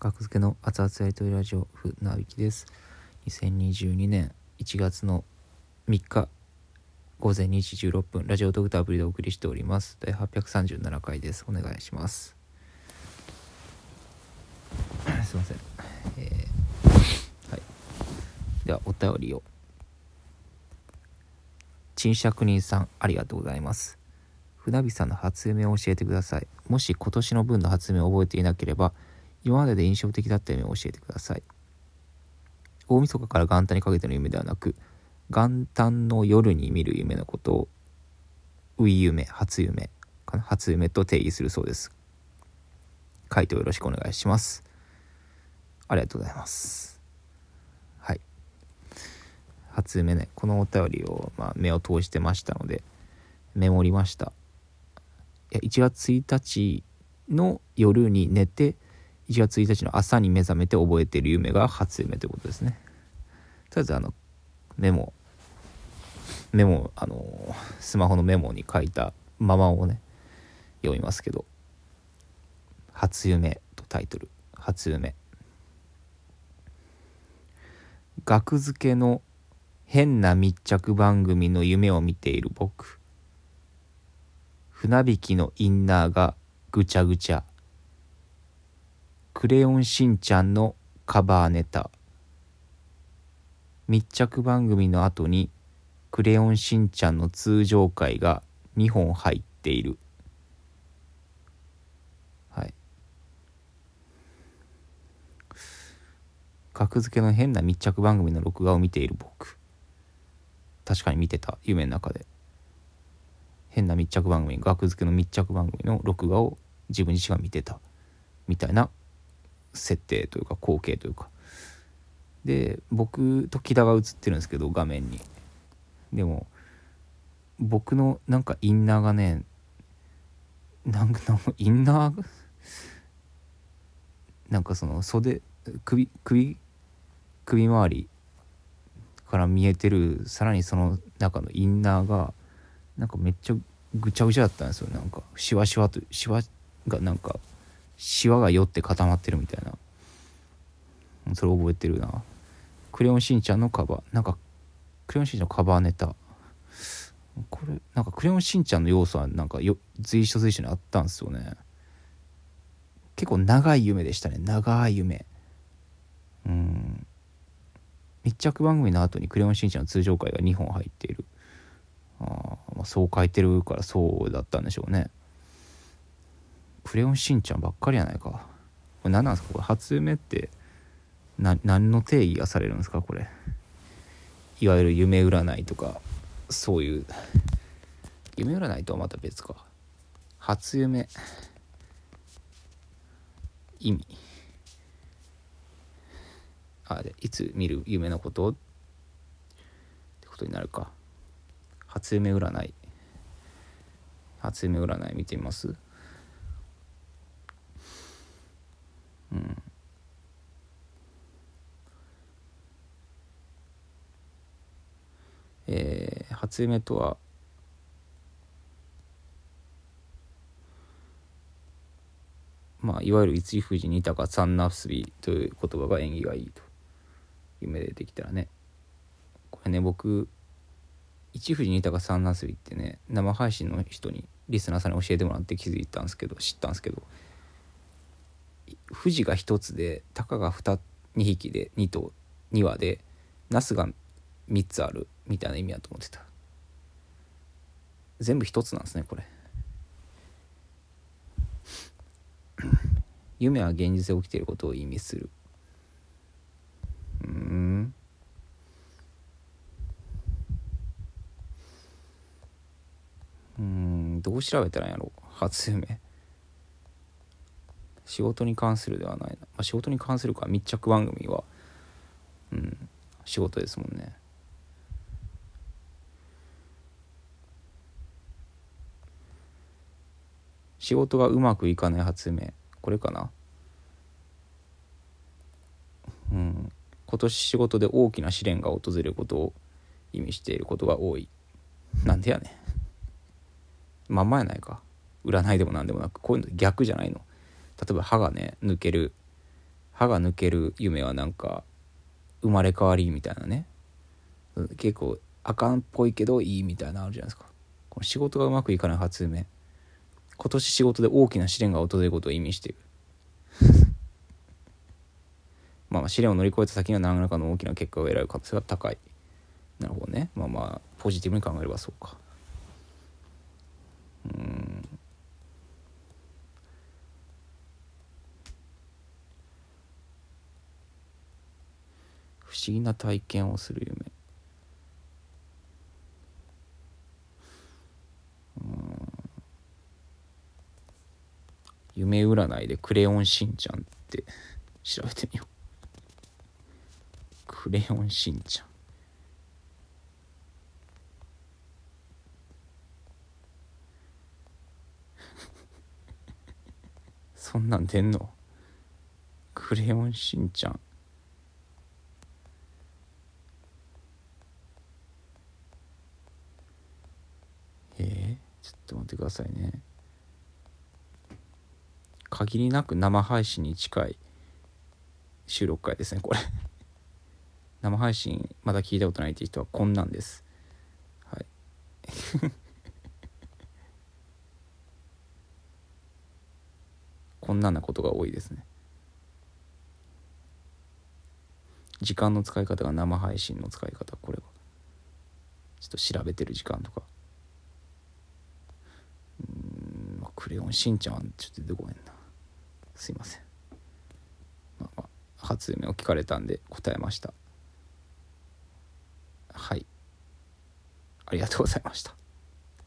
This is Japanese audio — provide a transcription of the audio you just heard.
学付けの熱々やりとりラジオふなびきです。2022年1月の3日午前2時16分ラジオドクターアプリでお送りしております。第837回です。お願いします。すいません、えーはい、ではお便りを。賃借人さんありがとうございます。船火さんの初夢を教えてください。もし今年の分の初夢を覚えていなければ今までで印象的だった夢を教えてください。大晦日から元旦にかけての夢ではなく元旦の夜に見る夢のことを初夢初夢かな初夢と定義するそうです。回答よろしくお願いします。ありがとうございます。はい。初夢ね。このお便りを、まあ、目を通してましたのでメモりました。いや1月1日の夜に寝て1月1日の朝に目覚めて覚えている夢が初夢ということですね。とりあえずあのメモメモあのスマホのメモに書いたままをね読みますけど「初夢」とタイトル「初夢」学付けの変な密着番組の夢を見ている僕。船引きのインナーがぐちゃぐちゃ。クレヨンしんちゃんのカバーネタ。密着番組の後にクレヨンしんちゃんの通常回が2本入っている。はい。格付けの変な密着番組の録画を見ている僕。確かに見てた。夢の中で。変な密着番組学付けの密着番組の録画を自分自身が見てた。みたいな設定というか光景というか。で僕と木田が映ってるんですけど画面に。でも僕のなんかインナーがねなんかインナーなんかその袖首首首周りから見えてるさらにその中のインナーがなんかめっちゃぐちゃぐちゃだったんですよ。なんかシワシワとシワがなんかシワが寄って固まってるみたいな。それ覚えてるな。クレヨンしんちゃんのカバー。なんかクレヨンしんちゃんのカバーネタ。これなんかクレヨンしんちゃんの要素はなんかよ随所随所にあったんですよね。結構長い夢でしたね。長い夢。うん。密着番組の後にクレヨンしんちゃんの通常回が2本入っている。あ、まあ、そう書いてるからそうだったんでしょうね。クレヨンしんちゃんばっかりやないか。これ何なんですか？これ初夢ってな何の定義がされるんですか？これ。いわゆる夢占いとかそういう。夢占いとはまた別か。初夢。意味。あでいつ見る夢のこと？ってことになるか。初夢占い。初夢占い見てみます？えー、初夢とはまあ、いわゆる一富士二鷹三なすびという言葉が縁起がいいと夢でできたらね。これね僕一富士二鷹三なすびってね生配信の人にリスナーさんに教えてもらって気づいたんですけど知ったんですけど富士が1つで鷹が 2, 匹で2頭2羽でナスが3つある。みたいな意味だと思ってた。全部1つなんですねこれ。夢は現実で起きていることを意味する。うん。うんどう調べたらんやろ初夢。仕事に関するではないな、まあ、仕事に関するか密着番組は。うん。仕事ですもんね。仕事がうまくいかない発明。これかな？うん。今年仕事で大きな試練が訪れることを意味していることが多い。なんでやねん。まんまやないか。占いでも何でもなくこういうの逆じゃないの。例えば歯がね抜ける。歯が抜ける夢はなんか生まれ変わりみたいなね。結構あかんっぽいけどいいみたいなのあるじゃないですか。この仕事がうまくいかない初夢今年仕事で大きな試練が訪れることを意味している。まあ試練を乗り越えた先には何らかの大きな結果を得られる可能性が高い。なるほどね。まあまあポジティブに考えればそうか。うん。不思議な体験をする夢。夢占いで「クレヨンしんちゃん」って調べてみよう。クレヨンしんちゃん。そんなん出んの？クレヨンしんちゃん。えー、ちょっと待ってくださいね。限りなく生配信に近い収録回ですねこれ。生配信まだ聞いたことないっていう人はこんなんです。はい。こんなんなことが多いですね。時間の使い方が生配信の使い方これは。ちょっと調べてる時間とか。うんクレヨンしんちゃんちょっと出てこへんな。すいません、まあ、初夢を聞かれたんで答えました。はい。ありがとうございました。